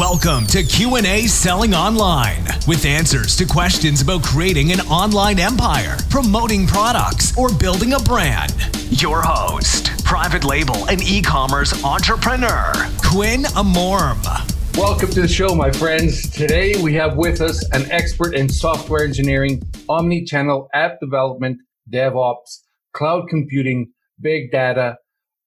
Welcome to Q&A Selling Online with answers to questions about creating an online empire, promoting products, or building a brand. Your host, private label and e-commerce entrepreneur, Quinn Amorim. Welcome to the show, my friends. Today we have with us an expert in software engineering, omni-channel app development, DevOps, cloud computing, big data,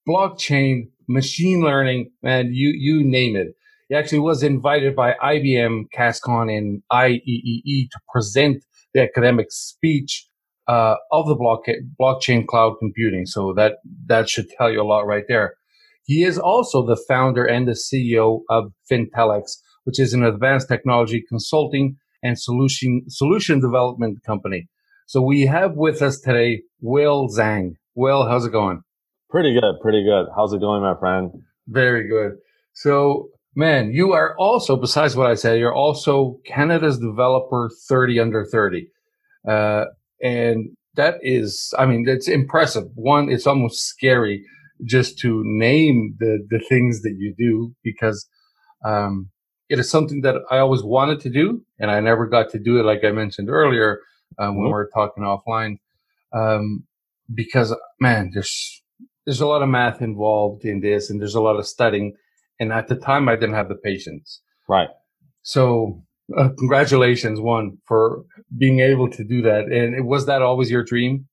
blockchain, machine learning, and you you name it. He actually was invited by IBM CASCON, and IEEE to present the academic speech uh, of the block, blockchain cloud computing. So that that should tell you a lot right there. He is also the founder and the CEO of Fintelics, which is an advanced technology consulting and solution solution development company. So we have with us today Will Zhang. Will, how's it going? Pretty good, pretty good. How's it going, my friend? Very good. So, man, you are also, besides what I said, you're also Canada's developer 30 under 30. Uh, and that is, I mean, that's impressive. One, it's almost scary just to name the, the things that you do because, um, it is something that I always wanted to do and I never got to do it. Like I mentioned earlier, uh, when mm-hmm. we were talking offline. Um, because man, there's there's a lot of math involved in this, and there's a lot of studying. And at the time, I didn't have the patience. Right. So, uh, congratulations, one, for being able to do that. And was that always your dream?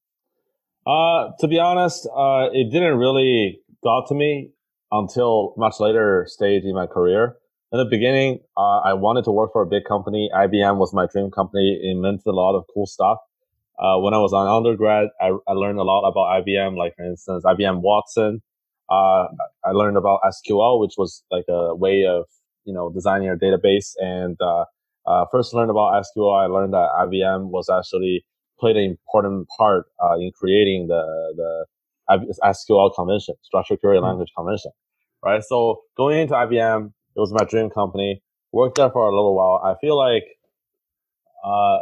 Uh, to be honest, uh, it didn't really got to me until much later stage in my career. In the beginning, uh, I wanted to work for a big company. IBM was my dream company. It meant a lot of cool stuff. Uh, when I was on undergrad, I, I, learned a lot about IBM, like for instance, IBM Watson. Uh, I learned about SQL, which was like a way of, you know, designing a database. And, uh, uh first learned about SQL. I learned that IBM was actually played an important part, uh, in creating the, the SQL convention, structured query mm-hmm. language convention, right? So going into IBM, it was my dream company. Worked there for a little while. I feel like, uh,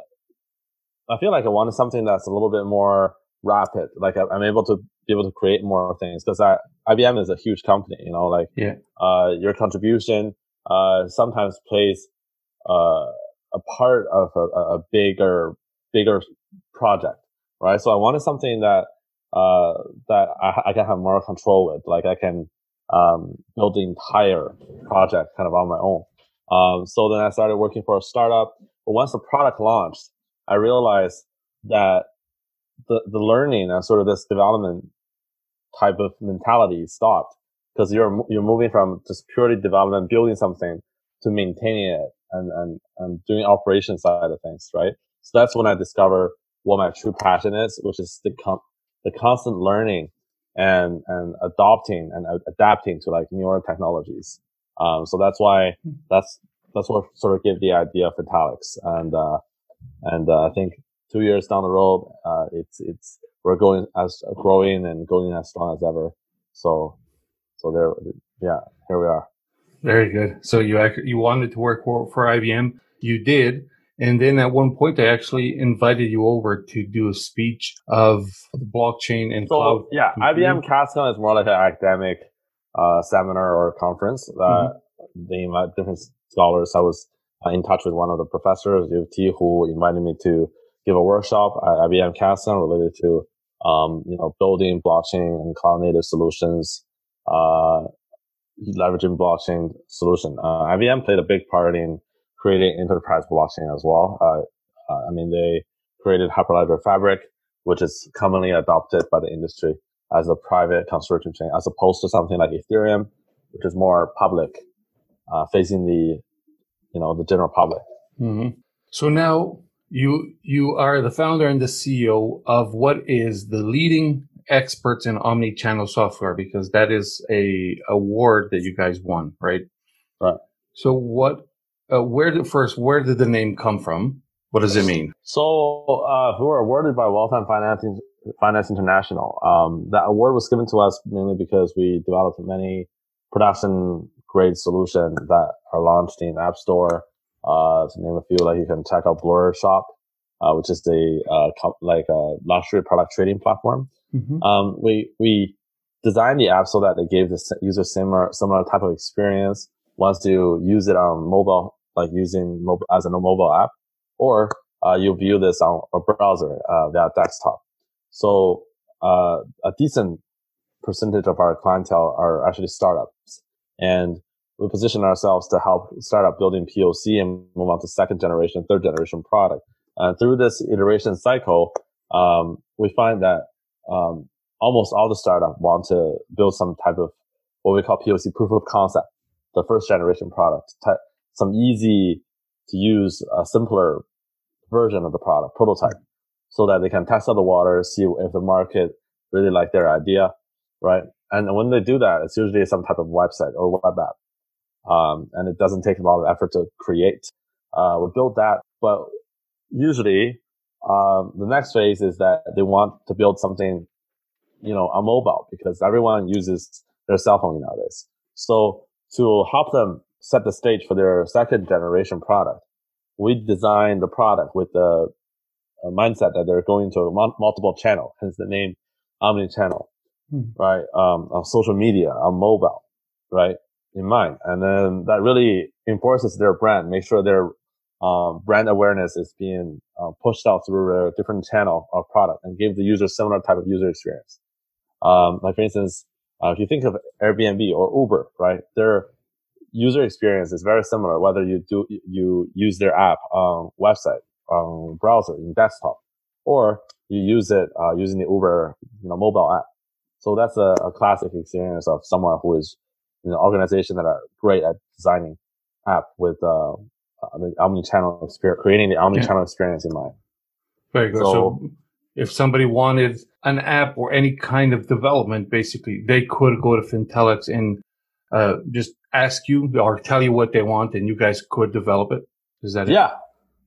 I feel like I wanted something that's a little bit more rapid. Like I, am able to be able to create more things because IBM is a huge company. You know, like yeah. uh, your contribution uh, sometimes plays uh, a part of a, a, bigger bigger project, right? So I wanted something that uh, that I, I, can have more control with. Like I can um, build the entire project kind of on my own. Um, so then I started working for a startup. But once the product launched, I realized that the, the learning and sort of this development type of mentality stopped because you're, you're moving from just purely development, building something to maintaining it and, and, and doing operation side of things, right? So that's when I discover what my true passion is, which is the, con- the constant learning and, and adopting and adapting to like newer technologies. Um, so that's why hmm. that's, that's what sort of gave the idea of Fintelics And, uh, and uh, I think two years down the road, uh, it's it's we're going as growing and going as strong as ever. So so there, yeah, here we are. Very good. So you you wanted to work for, for IBM, you did, and then at one point they actually invited you over to do a speech of the blockchain and so, cloud. Yeah, computing. IBM CASCON is more like an academic uh, seminar or conference that mm-hmm. they invite different scholars. I was uh, in touch with one of the professors at UT who invited me to give a workshop at IBM CASCON related to, um, you know, building blockchain and cloud native solutions, uh, leveraging blockchain solution. Uh, IBM played a big part in creating enterprise blockchain as well. Uh, uh, I mean, they created Hyperledger Fabric, which is commonly adopted by the industry as a private consortium chain, as opposed to something like Ethereum, which is more public, uh, facing the you know the general public. Mm-hmm. So now you you are the founder and the CEO of what is the leading experts in omni-channel software because that is a award that you guys won, right? Right. So what? Uh, where did first? Where did the name come from? What does it mean? So uh, we were awarded by Well-Time Finance, Finance International. Um, that award was given to us mainly because we developed many production grade solution that are launched in App Store. Uh, to name a few, like you can check out Blur Shop, uh, which is the uh, co- like a luxury product trading platform. Mm-hmm. Um, we we designed the app so that it gave the user similar similar type of experience once you use it on mobile, like using mobile as a mobile app, or uh, you view this on a browser uh, via desktop. So uh, a decent percentage of our clientele are actually startups, and we position ourselves to help startup building POC and move on to second generation, third generation product. And through this iteration cycle, um, we find that um, almost all the startup want to build some type of what we call POC proof of concept, the first generation product, some easy to use, a simpler version of the product, prototype, so that they can test out the water, see if the market really like their idea, right? And when they do that, it's usually some type of website or web app. Um, and it doesn't take a lot of effort to create. Uh, we build that, but usually, um, the next phase is that they want to build something, you know, on mobile because everyone uses their cell phone nowadays. So to help them set the stage for their second generation product, we design the product with the mindset that they're going to multiple channel, hence the name omni-channel, hmm. right? Um, on social media, on mobile, right? In mind. And then that really enforces their brand, make sure their um, brand awareness is being uh, pushed out through a different channel of product and give the user similar type of user experience. Um, like for instance, uh, if you think of Airbnb or Uber, right? Their user experience is very similar whether you do you use their app on website, on browser, in desktop, or you use it uh, using the Uber you know mobile app. So that's a, a classic experience of someone who is an organization that are great at designing app with uh, the omni-channel experience, creating the omni-channel yeah. experience in mind. Very good. So, so, if somebody wanted an app or any kind of development, basically, they could go to Fintelics and uh, just ask you or tell you what they want, and you guys could develop it. Is that yeah. it?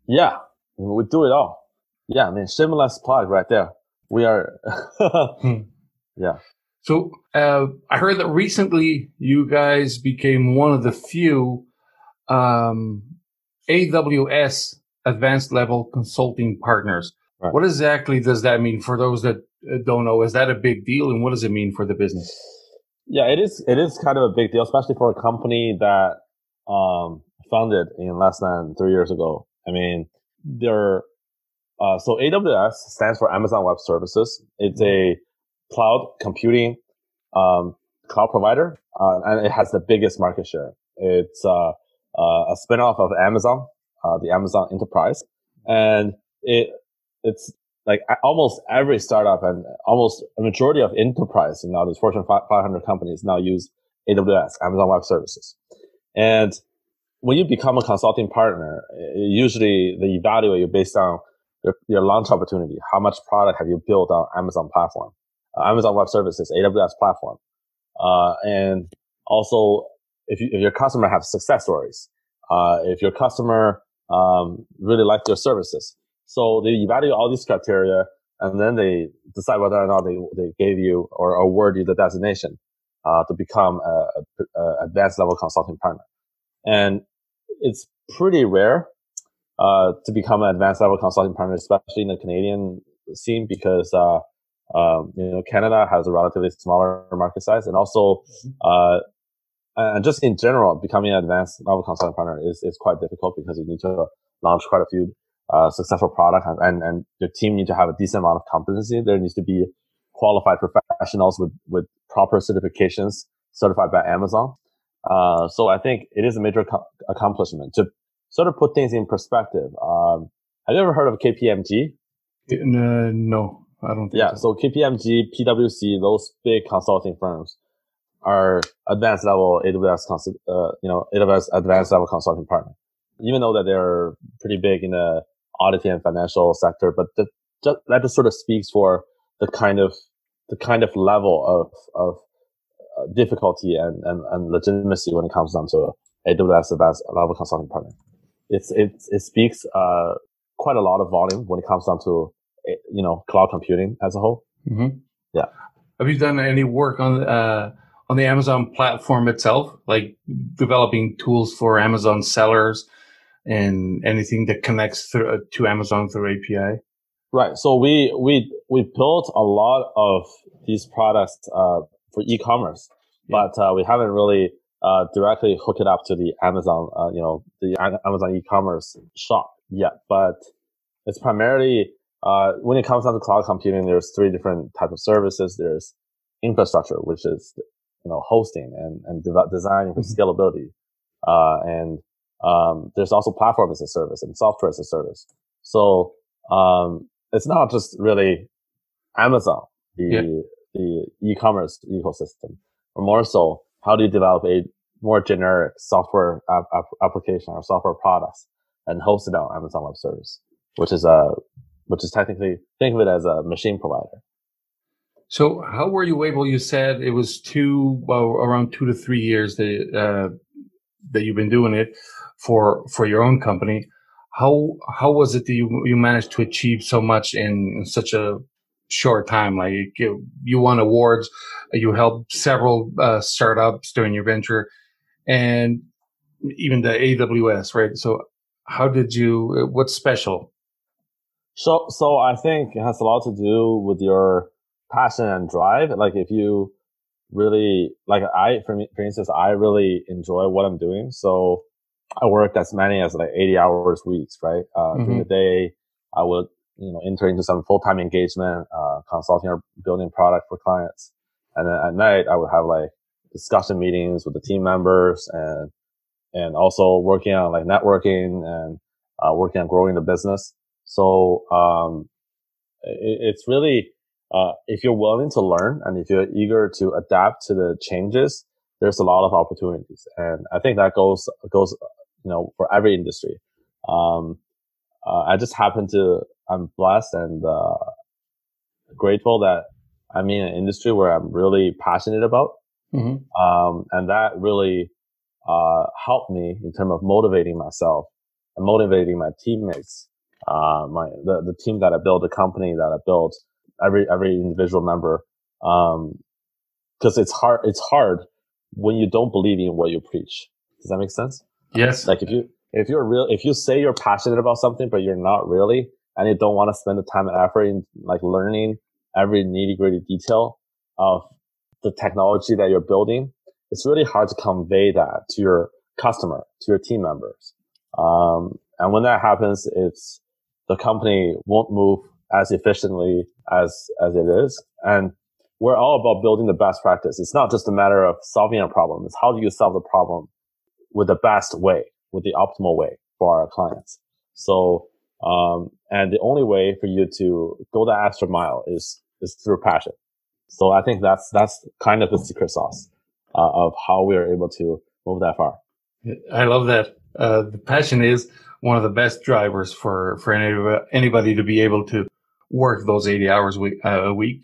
Yeah, yeah. We do it all. Yeah, I mean, shameless plug right there. We are. hmm. Yeah. So uh, I heard that recently you guys became one of the few um, AWS advanced level consulting partners. Right. What exactly does that mean for those that uh, don't know? Is that a big deal, and what does it mean for the business? Yeah, it is. It is kind of a big deal, especially for a company that um, founded in less than three years ago. I mean, they're uh, so AWS stands for Amazon Web Services. It's a cloud computing um, cloud provider, uh, and it has the biggest market share. It's uh, uh, a spinoff of Amazon, uh, the Amazon Enterprise, and it it's like almost every startup and almost a majority of enterprise in now these Fortune 500 companies now use AWS, Amazon Web Services, and when you become a consulting partner, usually they evaluate you based on your, your launch opportunity. How much product have you built on Amazon platform, uh, Amazon Web Services, AWS platform, uh, and also if, you, if your customer have success stories, uh, if your customer um, really like your services. So they evaluate all these criteria and then they decide whether or not they, they gave you or award you the designation uh, to become a, a, a, advanced level consulting partner. And it's pretty rare uh, to become an advanced level consulting partner, especially in the Canadian scene, because uh, um, you know Canada has a relatively smaller market size, and also mm-hmm. uh, and just in general, becoming an advanced level consulting partner is, is quite difficult because you need to launch quite a few uh, successful products and, and, and your team need to have a decent amount of competency. There needs to be qualified professionals with, with proper certifications certified by Amazon. Uh, so I think it is a major co- accomplishment to sort of put things in perspective. Um, have you ever heard of KPMG? No, I don't think Yeah, so. so KPMG, PwC, those big consulting firms, are advanced level AWS, uh, you know, AWS advanced level consulting partner. Even though that they're pretty big in the auditing and financial sector, but the, just, that just sort of speaks for the kind of the kind of level of of uh, difficulty and, and, and legitimacy when it comes down to AWS advanced level consulting partner. It's it it speaks uh, quite a lot of volume when it comes down to you know cloud computing as a whole. Mm-hmm. Yeah. Have you done any work on uh, on the Amazon platform itself, like developing tools for Amazon sellers and anything that connects through, uh, to Amazon through API? Right. So we we we built a lot of these products uh, for e-commerce, yeah. but uh, we haven't really uh, directly hook it up to the Amazon, uh, you know, the Amazon e-commerce shop yet, but it's primarily uh, when it comes down to cloud computing, there's three different types of services. There's infrastructure, which is you know hosting and and de- designing for mm-hmm. scalability, uh, and um, there's also platform as a service and software as a service. So um, it's not just really Amazon, the yeah. the e-commerce ecosystem, or more so, how do you develop a more generic software ap- application or software products and host it on Amazon Web Service, which is a which is technically think of it as a machine provider. So, how were you able? You said it was two, well, around two to three years that uh, that you've been doing it for for your own company. How how was it that you you managed to achieve so much in such a short time? Like you, you won awards, you helped several uh, startups during your venture, and even the AWS, right? So, how did you? What's special? So, so I think it has a lot to do with your passion and drive. Like if you really like I, for me, for instance, I really enjoy what I'm doing. So I work as many as like 80 hours weeks, right? Uh, mm-hmm. during the day, I would, you know, enter into some full-time engagement, uh, consulting or building product for clients. And then at night, I would have like discussion meetings with the team members and, and also working on like networking and, uh, working on growing the business. So, um, it, it's really, uh, if you're willing to learn and if you're eager to adapt to the changes, there's a lot of opportunities. And I think that goes, goes, you know, for every industry. Um, uh, I just happen to, I'm blessed and, uh, grateful that I'm in an industry where I'm really passionate about. Mm-hmm. Um, and that really, uh, helped me in terms of motivating myself and motivating my teammates, uh, my, the, the team that I built, the company that I built, every every individual member um because it's hard it's hard when you don't believe in what you preach. Does that make sense? Yes. Like if you if you're real if you say you're passionate about something but you're not really and you don't want to spend the time and effort in like learning every nitty gritty detail of the technology that you're building it's really hard to convey that to your customer to your team members. Um, and when that happens it's the company won't move as efficiently as as it is. And we're all about building the best practice. It's not just a matter of solving a problem. It's how do you solve the problem with the best way, with the optimal way for our clients. So, um, and the only way for you to go that extra mile is is through passion. So I think that's that's kind of the secret sauce uh, of how we are able to move that far. I love that. Uh, the passion is one of the best drivers for for any, anybody to be able to work those 80 hours a week, uh, a week.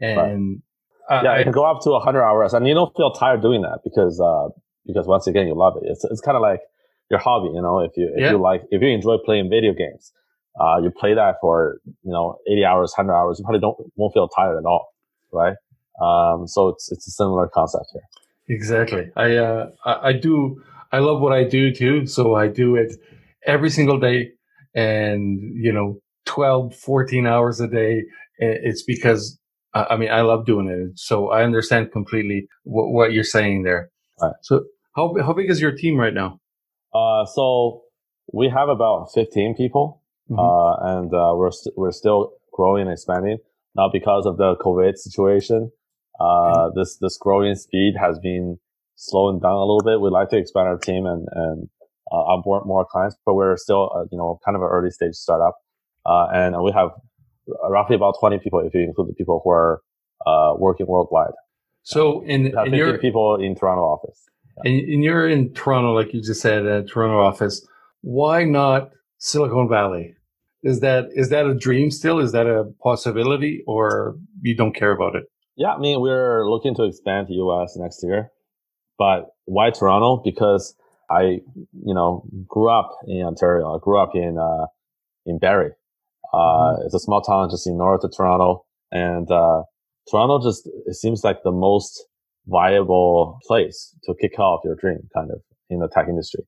and right. uh, yeah, you can go up to 100 hours and you don't feel tired doing that because uh, because once again you love it. It's it's kind of like your hobby, you know. If you if yeah. you like if you enjoy playing video games, uh, you play that for you know 80 hours, 100 hours, you probably don't won't feel tired at all, right? Um, so it's it's a similar concept here. Exactly. I uh I, I do I love what I do too, so I do it every single day, and you know 12, 14 hours a day, it's because I mean, I love doing it. So I understand completely what, what you're saying there. Right. So how, how big is your team right now? Uh, so we have about 15 people, mm-hmm. uh, and, uh, we're, we st- we're still growing and expanding. Not because of the COVID situation. Uh, this, this growing speed has been slowing down a little bit. We'd like to expand our team and, and, onboard more clients, but we're still, uh, you know, kind of an early stage startup. Uh, and we have roughly about 20 people if you include the people who are uh, working worldwide. So in, in your people in Toronto office. Yeah. And, and you're in Toronto, like you just said, uh, Toronto office. Why not Silicon Valley? Is that is that a dream still? Is that a possibility, or you don't care about it? Yeah, I mean we're looking to expand to US next year, but why Toronto? Because I, you know, grew up in Ontario. I grew up in uh, in Barrie, uh, mm-hmm. It's a small town just in north of Toronto, and uh, Toronto just it seems like the most viable place to kick off your dream, kind of in the tech industry.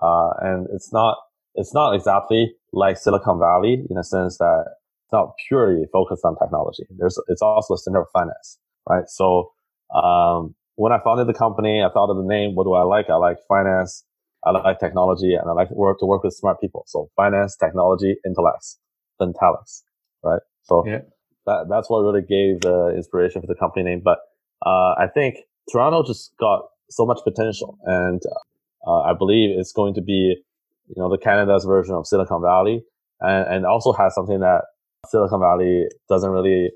Uh, and it's not it's not exactly like Silicon Valley in a sense that it's not purely focused on technology. There's it's also a center of finance, right? So um, when I founded the company, I thought of the name. What do I like? I like finance. I like technology and I like to work to work with smart people. So finance, technology, intellects, Intellex, right? So yeah. that, that's what really gave the inspiration for the company name. But, uh, I think Toronto just got so much potential and, uh, I believe it's going to be, you know, the Canada's version of Silicon Valley and, and also has something that Silicon Valley doesn't really,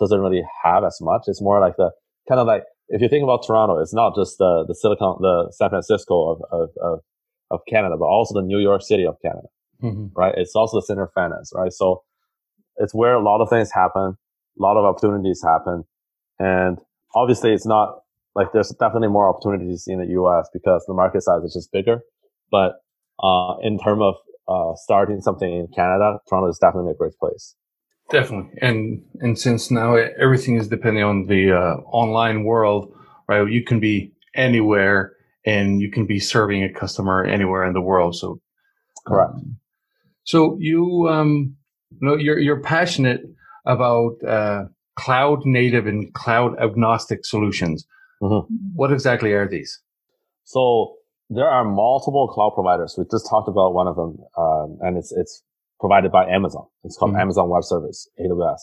doesn't really have as much. It's more like the kind of like if you think about Toronto, it's not just the, the Silicon, the San Francisco of, of, of, of Canada, but also the New York City of Canada, mm-hmm. right? It's also the center of finance, right? So it's where a lot of things happen, a lot of opportunities happen. And obviously it's not like there's definitely more opportunities in the US because the market size is just bigger. But, uh, in terms of, uh, starting something in Canada, Toronto is definitely a great place. Definitely, and and since now everything is depending on the uh, online world, right? You can be anywhere, and you can be serving a customer anywhere in the world. So, correct. Um, so you, um, you know, you're you're passionate about uh, cloud native and cloud agnostic solutions. Mm-hmm. What exactly are these? So there are multiple cloud providers. We just talked about one of them, um, and it's it's provided by Amazon. It's called mm-hmm. Amazon Web Service, AWS.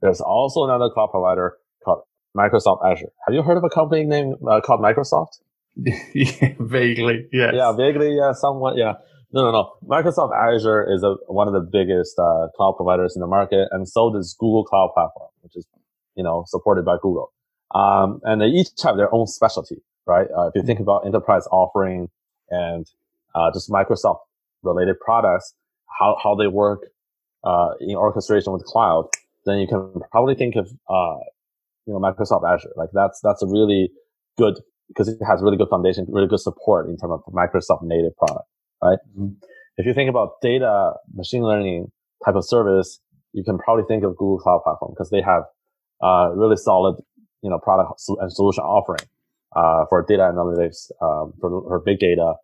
There's also another cloud provider called Microsoft Azure. Have you heard of a company named uh, called Microsoft? yeah, vaguely, yes. Yeah, vaguely, yeah, somewhat, yeah. No, no, no. Microsoft Azure is a, one of the biggest uh, cloud providers in the market, and so does Google Cloud Platform, which is, you know, supported by Google. Um, and they each have their own specialty, right? Uh, if you think about enterprise offering and uh, just Microsoft related products, how, how they work, uh, in orchestration with cloud, then you can probably think of, uh, you know, Microsoft Azure. Like that's, that's a really good, because it has really good foundation, really good support in terms of Microsoft native product, right? Mm-hmm. If you think about data, machine learning type of service, you can probably think of Google Cloud Platform because they have, uh, really solid, you know, product and solution offering, uh, for data analytics, um, for, for big data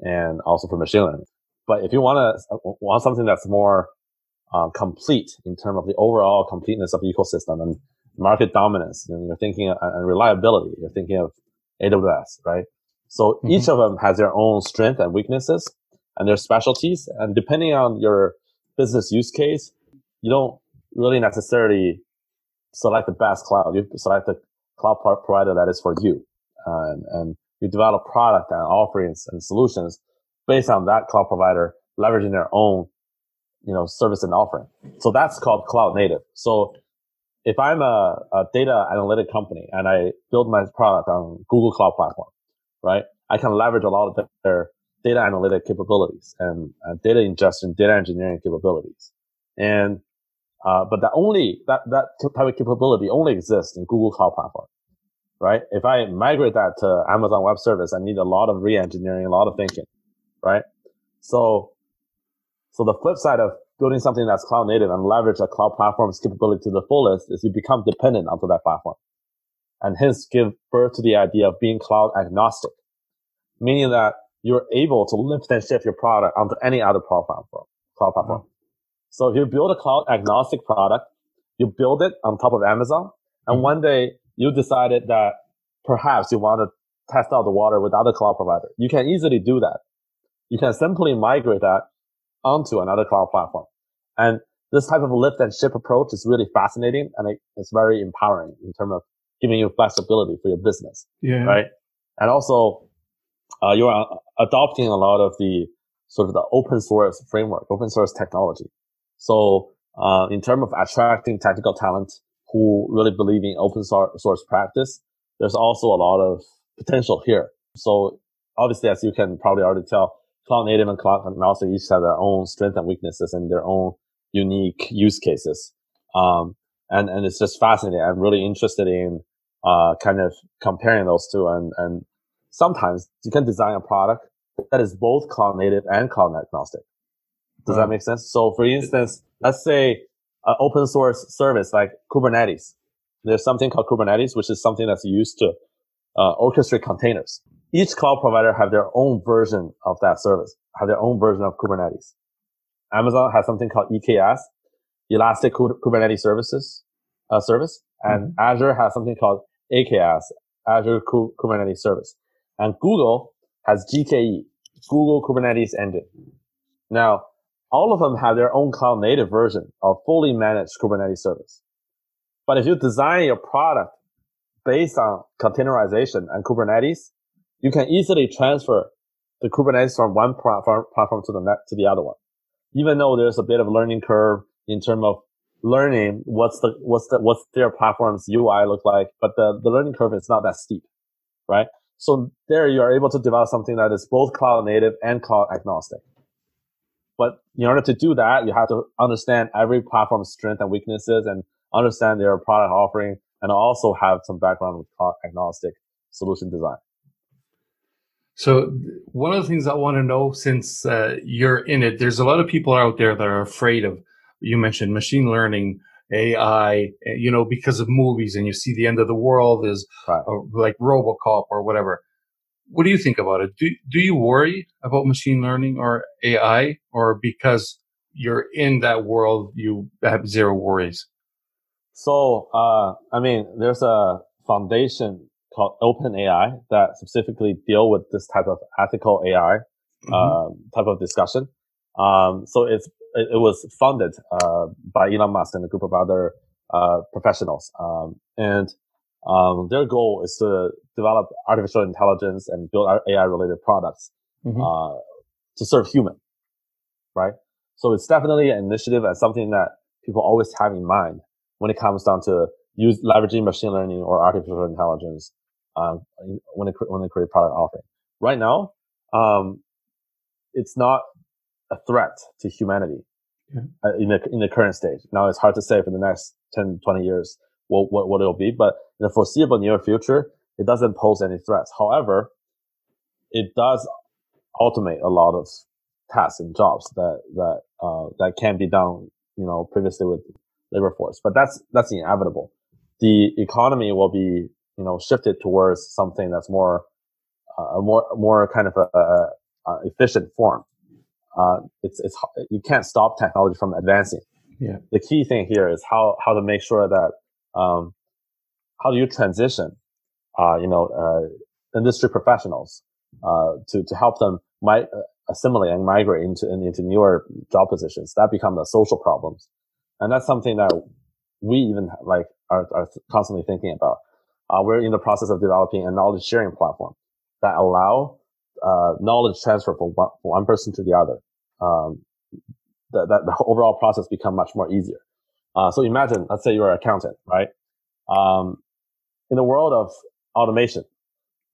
and also for machine learning. But if you want to want something that's more uh, complete in terms of the overall completeness of the ecosystem and market dominance, know, you're thinking of, and reliability. You're thinking of AWS, right? So mm-hmm. each of them has their own strength and weaknesses and their specialties. And depending on your business use case, you don't really necessarily select the best cloud. You select the cloud provider that is for you. Uh, and, and you develop product and offerings and solutions based on that cloud provider leveraging their own, you know, service and offering. So that's called cloud native. So if I'm a, a data analytic company and I build my product on Google Cloud Platform, right? I can leverage a lot of their data analytic capabilities and uh, data ingestion, data engineering capabilities. And, uh, but that only, that, that type of capability only exists in Google Cloud Platform, right? If I migrate that to Amazon Web Service, I need a lot of re-engineering, a lot of thinking right? So, so the flip side of building something that's cloud native and leverage a cloud platform's capability to the fullest is you become dependent onto that platform and hence give birth to the idea of being cloud agnostic, meaning that you're able to lift and shift your product onto any other cloud platform, cloud platform. Mm-hmm. So if you build a cloud agnostic product, you build it on top of Amazon and mm-hmm. one day you decided that perhaps you want to test out the water with other cloud provider. You can easily do that you can simply migrate that onto another cloud platform. And this type of lift and shift approach is really fascinating and it's very empowering in terms of giving you flexibility for your business. Yeah. Right. And also, uh, you're adopting a lot of the sort of the open source framework, open source technology. So, uh, in terms of attracting technical talent who really believe in open source practice, there's also a lot of potential here. So obviously, as you can probably already tell, cloud native and cloud agnostic each have their own strengths and weaknesses and their own unique use cases. Um, and, and it's just fascinating. I'm really interested in, uh, kind of comparing those two and, and sometimes you can design a product that is both cloud native and cloud agnostic. Does that make sense? So for instance, let's say an open source service like Kubernetes. There's something called Kubernetes, which is something that's used to uh, orchestrate containers each cloud provider have their own version of that service, have their own version of Kubernetes. Amazon has something called EKS, Elastic Kubernetes Services uh, service, and mm-hmm. Azure has something called AKS, Azure Kubernetes Service. And Google has GKE, Google Kubernetes Engine. Now, all of them have their own cloud native version of fully managed Kubernetes service. But if you design your product based on containerization and Kubernetes, you can easily transfer the Kubernetes from one platform, platform to the net, to the other one. Even though there's a bit of learning curve in terms of learning what's the, what's the, what's their platform's UI look like, but the, the learning curve is not that steep, right? So there you are able to develop something that is both cloud native and cloud agnostic. But in order to do that, you have to understand every platform's strength and weaknesses and understand their product offering and also have some background with cloud agnostic solution design. So one of the things I want to know, since uh, you're in it, there's a lot of people out there that are afraid of. You mentioned machine learning, AI, eh, you know, because of movies, and you see the end of the world is right. uh, like RoboCop or whatever. What do you think about it? Do do you worry about machine learning or AI, or because you're in that world, you have zero worries? So, uh, I mean, there's a foundation called OpenAI that specifically deal with this type of ethical AI mm-hmm. Um, type of discussion. Um, so it's it, it was funded uh, by Elon Musk and a group of other uh, professionals, um, and um, their goal is to develop artificial intelligence and build AI related products mm-hmm. uh, to serve human, right? So it's definitely an initiative and something that people always have in mind when it comes down to use leveraging machine learning or artificial intelligence uh, when, it, when they create product offering. Right now, um, it's not a threat to humanity yeah. uh, in the in the current stage. Now it's hard to say for the next 10, 20 years what, what, what it'll be, but in the foreseeable near future, it doesn't pose any threats. However, it does automate a lot of tasks and jobs that that uh, that can be done, you know, previously with labor force. But that's that's inevitable. The economy will be you know, shifted towards something that's more, uh, a more, more kind of a, a, a efficient form. Uh, it's, it's, you can't stop technology from advancing. Yeah. The key thing here is how, how to make sure that, um, how do you transition, uh, you know, uh, industry professionals, uh, to, to help them mi- uh, assimilate and migrate into, into newer job positions. That become the social problems. And that's something that we even like are, are constantly thinking about. Uh, we're in the process of developing a knowledge sharing platform that allow uh, knowledge transfer from one, from one, person to the other. Um, that, that the overall process become much more easier. Uh, so imagine, let's say you're an accountant, right? Um, in the world of automation,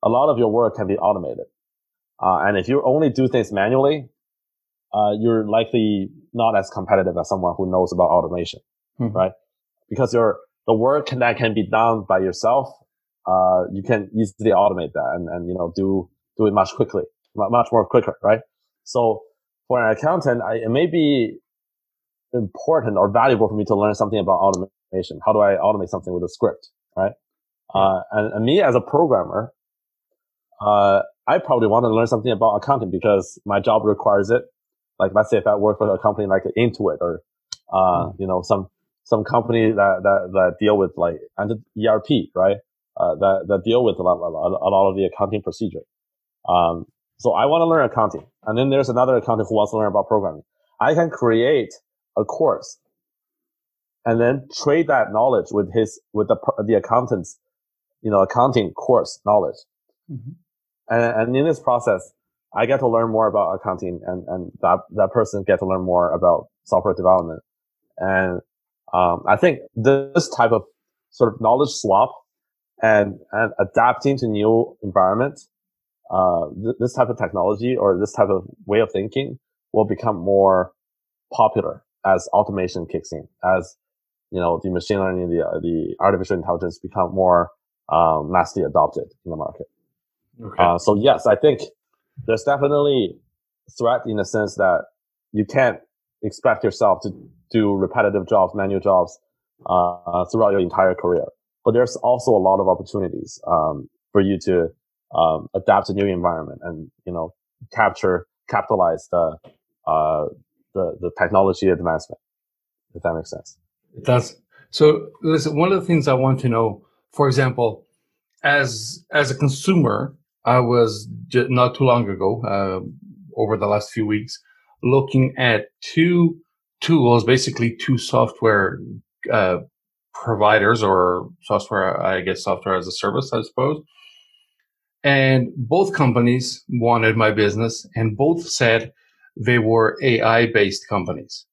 a lot of your work can be automated. Uh, and if you only do things manually, uh, you're likely not as competitive as someone who knows about automation, mm-hmm. right? Because your the work that can be done by yourself uh, you can easily automate that and, and, you know, do, do it much quickly, much more quicker, right? So for an accountant, I, it may be important or valuable for me to learn something about automation. How do I automate something with a script, right? Uh, and, and, me as a programmer, uh, I probably want to learn something about accounting because my job requires it. Like, let's say if I work for a company like Intuit or, uh, mm. you know, some, some company that, that, that deal with like and ERP, right? Uh, that that deal with a lot, a lot, of the accounting procedure. Um, so I want to learn accounting, and then there's another accountant who wants to learn about programming. I can create a course, and then trade that knowledge with his with the the accountant's, you know, accounting course knowledge. Mm-hmm. And, and in this process, I get to learn more about accounting, and and that that person get to learn more about software development. And um, I think this type of sort of knowledge swap and, and adapting to new environment, uh, th- this type of technology or this type of way of thinking will become more popular as automation kicks in, as you know, the machine learning, the, the artificial intelligence become more um, massively adopted in the market. Okay. Uh, so yes, I think there's definitely threat in the sense that you can't expect yourself to do repetitive jobs, manual jobs, uh, throughout your entire career but there's also a lot of opportunities um, for you to um, adapt to new environment and you know capture capitalize the uh, the the technology advancement. If that makes sense. It does. So listen, one of the things I want to know, for example, as as a consumer, I was not too long ago, uh, over the last few weeks, looking at two tools, basically two software uh, providers or software, I guess, software as a service, I suppose. And both companies wanted my business, and both said they were AI based companies.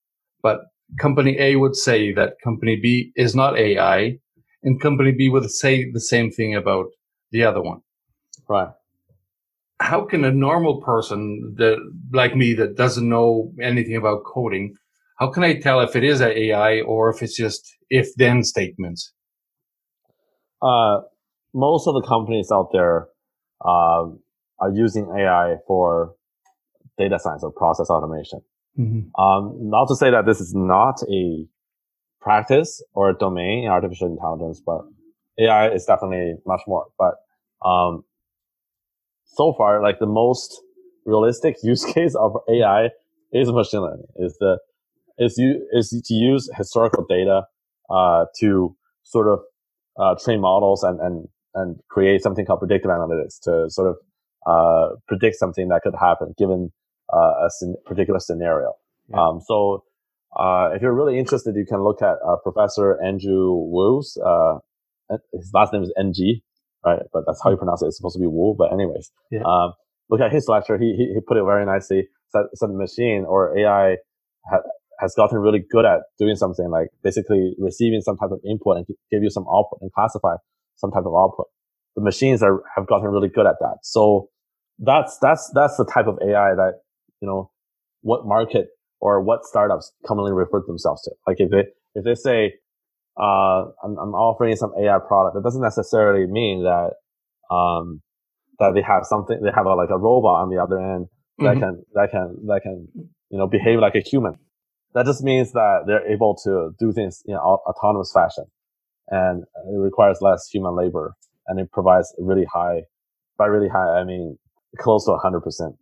But company A would say that company B is not AI, and company B would say the same thing about the other one. Right. How can a normal person that like me that doesn't know anything about coding, how can I tell if it is an AI or if it's just if then statements? Uh, most of the companies out there um, are using AI for data science or process automation. Mm-hmm. Um, not to say that this is not a practice or a domain in artificial intelligence, but AI is definitely much more. But um, so far, like the most realistic use case of AI is machine learning. Is the is you is to use historical data uh, to sort of uh, train models and and and create something called predictive analytics to sort of uh, predict something that could happen given uh, a particular scenario. Yeah. Um, so uh, if you're really interested, you can look at uh, Professor Andrew Wu's. Uh, his last name is NG, right? But that's how you pronounce it. It's supposed to be Wu, but anyways, yeah. um, look at his lecture. He, he, he put it very nicely. Said, said the machine or AI ha- has gotten really good at doing something like basically receiving some type of input and give you some output and classify some type of output. The machines are have gotten really good at that. So that's that's that's the type of AI that you know what market or what startups commonly refer themselves to. Like if they if they say uh, I'm, I'm offering some AI product, that doesn't necessarily mean that um, that they have something they have a, like a robot on the other end that mm-hmm. can that can that can you know behave like a human. That just means that they're able to do things in autonomous fashion, and it requires less human labor, and it provides really high. By really high, I mean close to 100 percent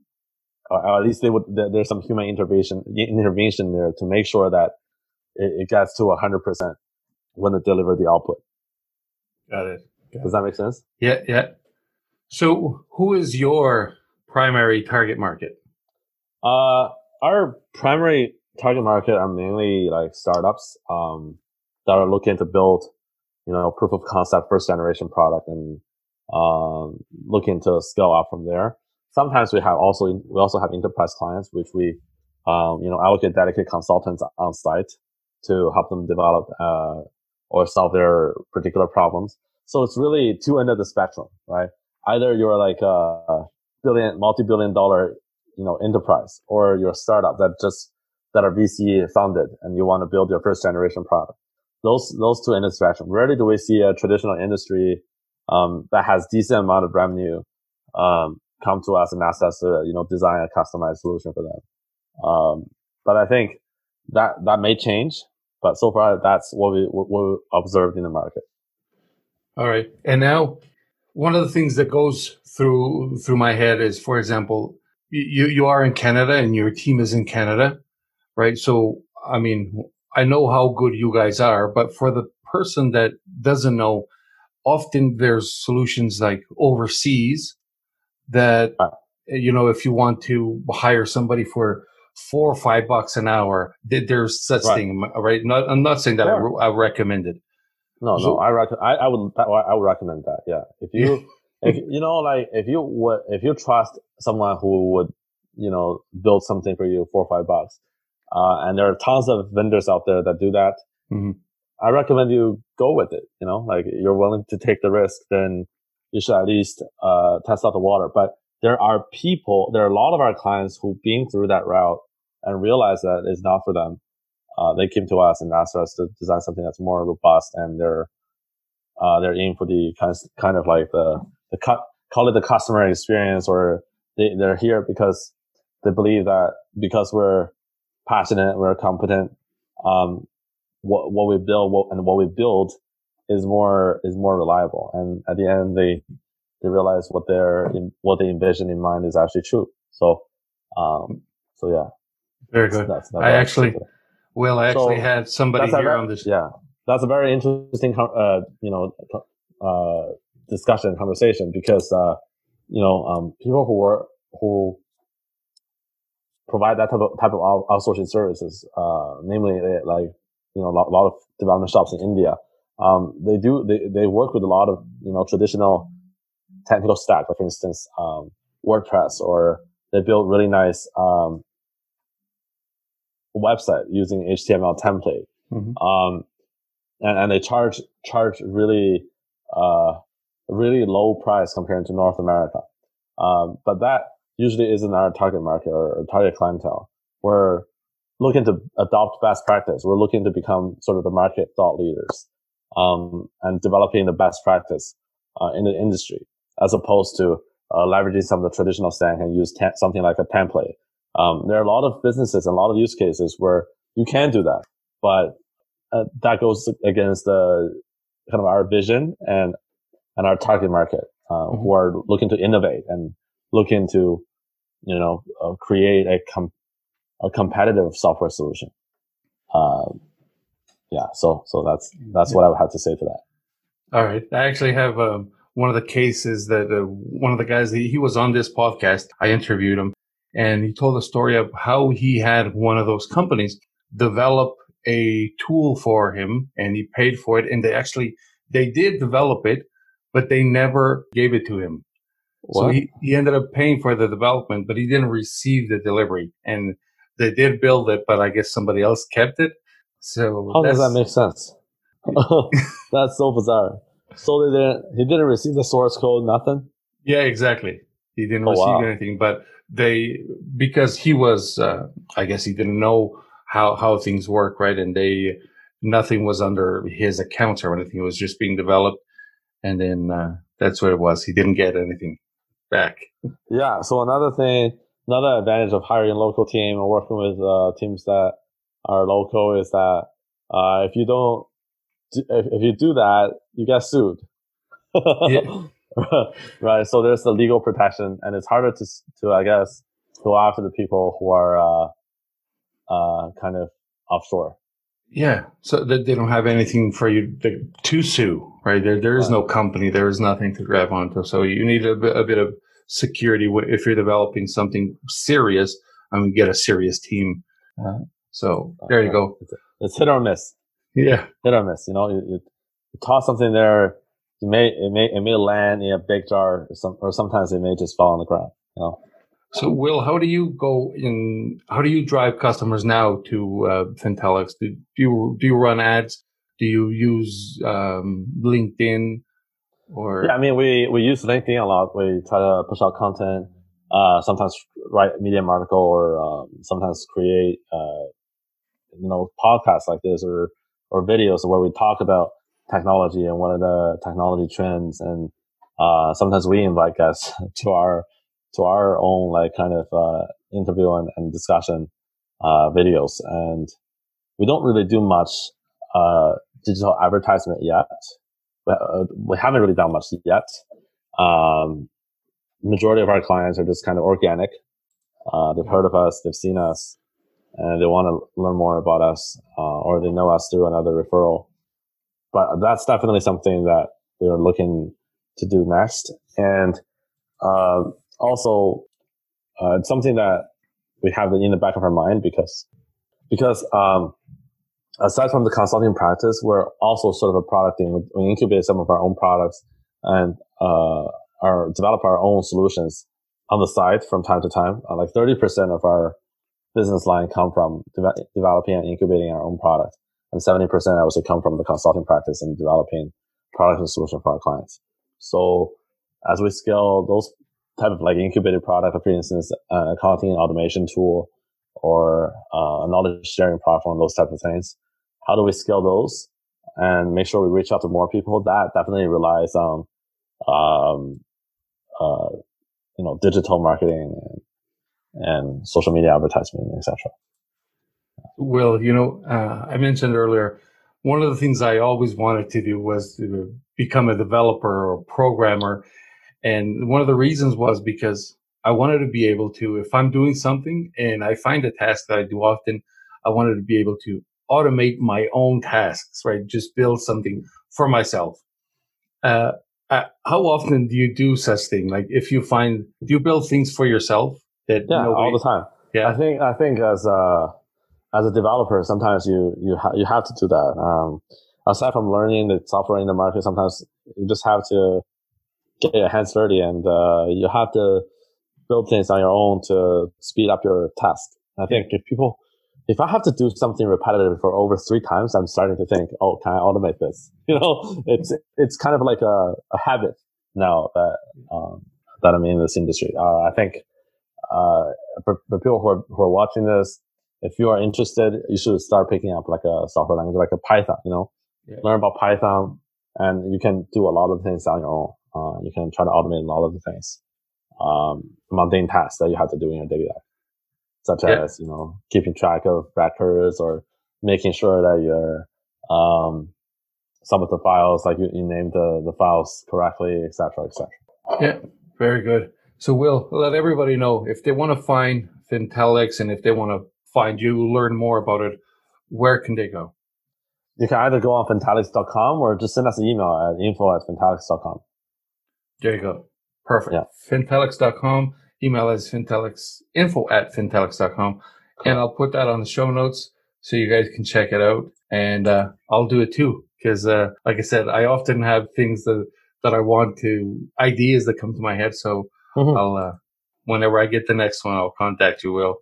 or at least they would, there's some human intervention, intervention there to make sure that it, it gets to 100% when they deliver the output. Got it. Got Does that make sense? Yeah, yeah. So who is your primary target market? Uh, our primary target market are mainly like startups, um, that are looking to build, you know, proof of concept first generation product and, um, looking to scale up from there sometimes we have also we also have enterprise clients which we um, you know allocate dedicated consultants on site to help them develop uh, or solve their particular problems. So it's really two end of the spectrum, right? Either you're like a billion, multi-billion dollar, you know, enterprise, or you're a startup that just that are VC funded and you want to build your first generation product. Those those two spectrum. Rarely do we see a traditional industry um, that has decent amount of revenue um, come to us and ask us to, you know, design a customized solution for them. Um, but I think that, that may change, but so far that's what we, what we observed in the market. All right. And now one of the things that goes through, through my head is, for example, you, you are in Canada and your team is in Canada, right? So, I mean, I know how good you guys are, but for the person that doesn't know, often there's solutions like overseas that you know if you want to hire somebody for four or five bucks an hour there's such right. thing right not, i'm not saying that yeah. I, I, recommend it no so, no i rec- I, I would i would recommend that yeah if you if you know like if you would if you trust someone who would you know build something for you four or five bucks uh, and there are tons of vendors out there that do that mm-hmm. i recommend you go with it you know like you're willing to take the risk then you should at least uh, test out the water. But there are people, there are a lot of our clients who've been through that route and realize that it's not for them. Uh, they came to us and asked us to design something that's more robust, and they're uh, they're in for the kind of, kind of like the the cut call it the customer experience, or they they're here because they believe that because we're passionate, we're competent, um, what what we build what, and what we build is more is more reliable. And at the end, they they realize what they're what they envision in mind is actually true. So, um, so yeah, very good. That's, that's I actually, well, I actually so had somebody here very, on this. Yeah, that's a very interesting, uh, you know, uh, discussion conversation because uh, you know um, people who work who provide that type of type of outsourcing services, uh, namely eh, like you know a lot, a lot of development shops in India. Um, they do they, they work with a lot of you know traditional technical stack, like for instance um, WordPress, or they build really nice um, website using HTML template. Mm-hmm. Um, and, and they charge charge really uh, really low price compared to North America. Um, but that usually isn't our target market or, target clientele. We're looking to adopt best practice. We're looking to become sort of the market thought leaders um, and developing the best practice uh, in the industry, as opposed to uh, leveraging some of the traditional stack and use te- something like a template. Um, there are a lot of businesses and a lot of use cases where you can do that, but uh, that goes against the kind of our vision and and our target market uh, mm-hmm. who are looking to innovate and looking to you know uh, create a com- a competitive software solution. Um, yeah, so so that's that's what I would have to say to that. All right, I actually have um, one of the cases that uh, one of the guys he was on this podcast. I interviewed him, and he told a story of how he had one of those companies develop a tool for him and he paid for it and they actually they did develop it but they never gave it to him what? so he, he ended up paying for the development but he didn't receive the delivery. And they did build it but i guess somebody else kept it. So how does that make sense? That's so bizarre. So they didn't he didn't receive the source code nothing? Yeah exactly. He didn't oh, receive wow. anything but they because he was uh, i guess he didn't know how how things work, right? And they nothing was under his account or anything; it was just being developed, and then uh, that's what it was. He didn't get anything back. Yeah. So another thing, another advantage of hiring a local team or working with uh, teams that are local is that uh, if you don't, if, if you do that, you get sued. right. So there's the legal protection, and it's harder to to I guess go after the people who are uh, uh, kind of offshore. Yeah, so that they don't have anything for you to, to sue, right? There, there is no company, there is nothing to grab onto. So you need a bit, a bit of security if you're developing something serious. I mean, get a serious team. Uh, so there you go. It's, it's, hit or miss. Yeah, hit or miss. You know, you, you, toss something there, you may it may it may land in a big jar, or, some, or sometimes it may just fall on the ground. You know. So, Will, how do you go in? How do you drive customers now to uh? Do, do you do you run ads? Do you use um, LinkedIn? Or yeah, I mean, we we use LinkedIn a lot. We try to push out content. Uh, sometimes write a Medium article, or um, sometimes create uh, you know podcasts like this, or or videos where we talk about technology and what are the technology trends. And uh, sometimes we invite guests to our to our own like kind of uh, interview and, and discussion uh, videos, and we don't really do much uh, digital advertisement yet. Uh, we haven't really done much yet. Um, majority of our clients are just kind of organic. Uh, they've heard of us, they've seen us, and they want to learn more about us, uh, or they know us through another referral. But that's definitely something that we are looking to do next. And also uh, it's something that we have in the back of our mind because because um, aside from the consulting practice, we're also sort of a product team. We incubate some of our own products and uh, our develop our own solutions on the side from time to time. Uh, like thirty percent of our business line come from de- developing and incubating our own product, and seventy percent obviously come from the consulting practice and developing products and solutions for our clients. So as we scale those type of like incubated product, for instance, an accounting automation tool or uh, a knowledge sharing platform, those type of things. How do we scale those and make sure we reach out to more people? That definitely relies on, um, uh, you know, digital marketing and, and social media advertisement, etc. Well, you know, uh, I mentioned earlier, one of the things I always wanted to do was to become a developer or programmer and one of the reasons was because I wanted to be able to, if I'm doing something and I find a task that I do often, I wanted to be able to automate my own tasks, right? Just build something for myself. Uh, uh, how often do you do such thing? Like if you find, do you build things for yourself that yeah, nobody, all the time. Yeah. I think, I think as a, as a developer, sometimes you, you, ha- you have to do that. Um, aside from learning the software in the market, sometimes you just have to get your hands dirty and, uh, you have to build things on your own to speed up your task. I think if people, if I have to do something repetitive for over three times, I'm starting to think, oh, can I automate this? You know, it's it's kind of like a, a habit now that um, that I'm in this industry. Uh, I think uh, for, for, people who are who are watching this, if you are interested, you should start picking up like a software language like a Python. You know, yeah. learn about Python, and you can do a lot of things on your own. Uh, you can try to automate a lot of the things, um, mundane tasks that you have to do in your daily life such yeah. as, you know, keeping track of records or making sure that your, um, some of the files, like you, you named the, the files correctly, et cetera, et cetera. Yeah, very good. So we'll let everybody know if they want to find Fintelics and if they want to find you, learn more about it, where can they go? You can either go on fintelics.com or just send us an email at info at fintelics.com. There you go. Perfect. Yeah. Fintelics.com email is fintelics info at fintelics.com. Cool. And I'll put that on the show notes so you guys can check it out. And uh, I'll do it too. Because, uh, like I said, I often have things that, that I want to, ideas that come to my head. So mm-hmm. I'll, uh, whenever I get the next one, I'll contact you, Will.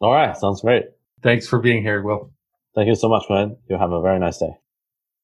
All right. Sounds great. Thanks for being here, Will. Thank you so much, man. You have a very nice day.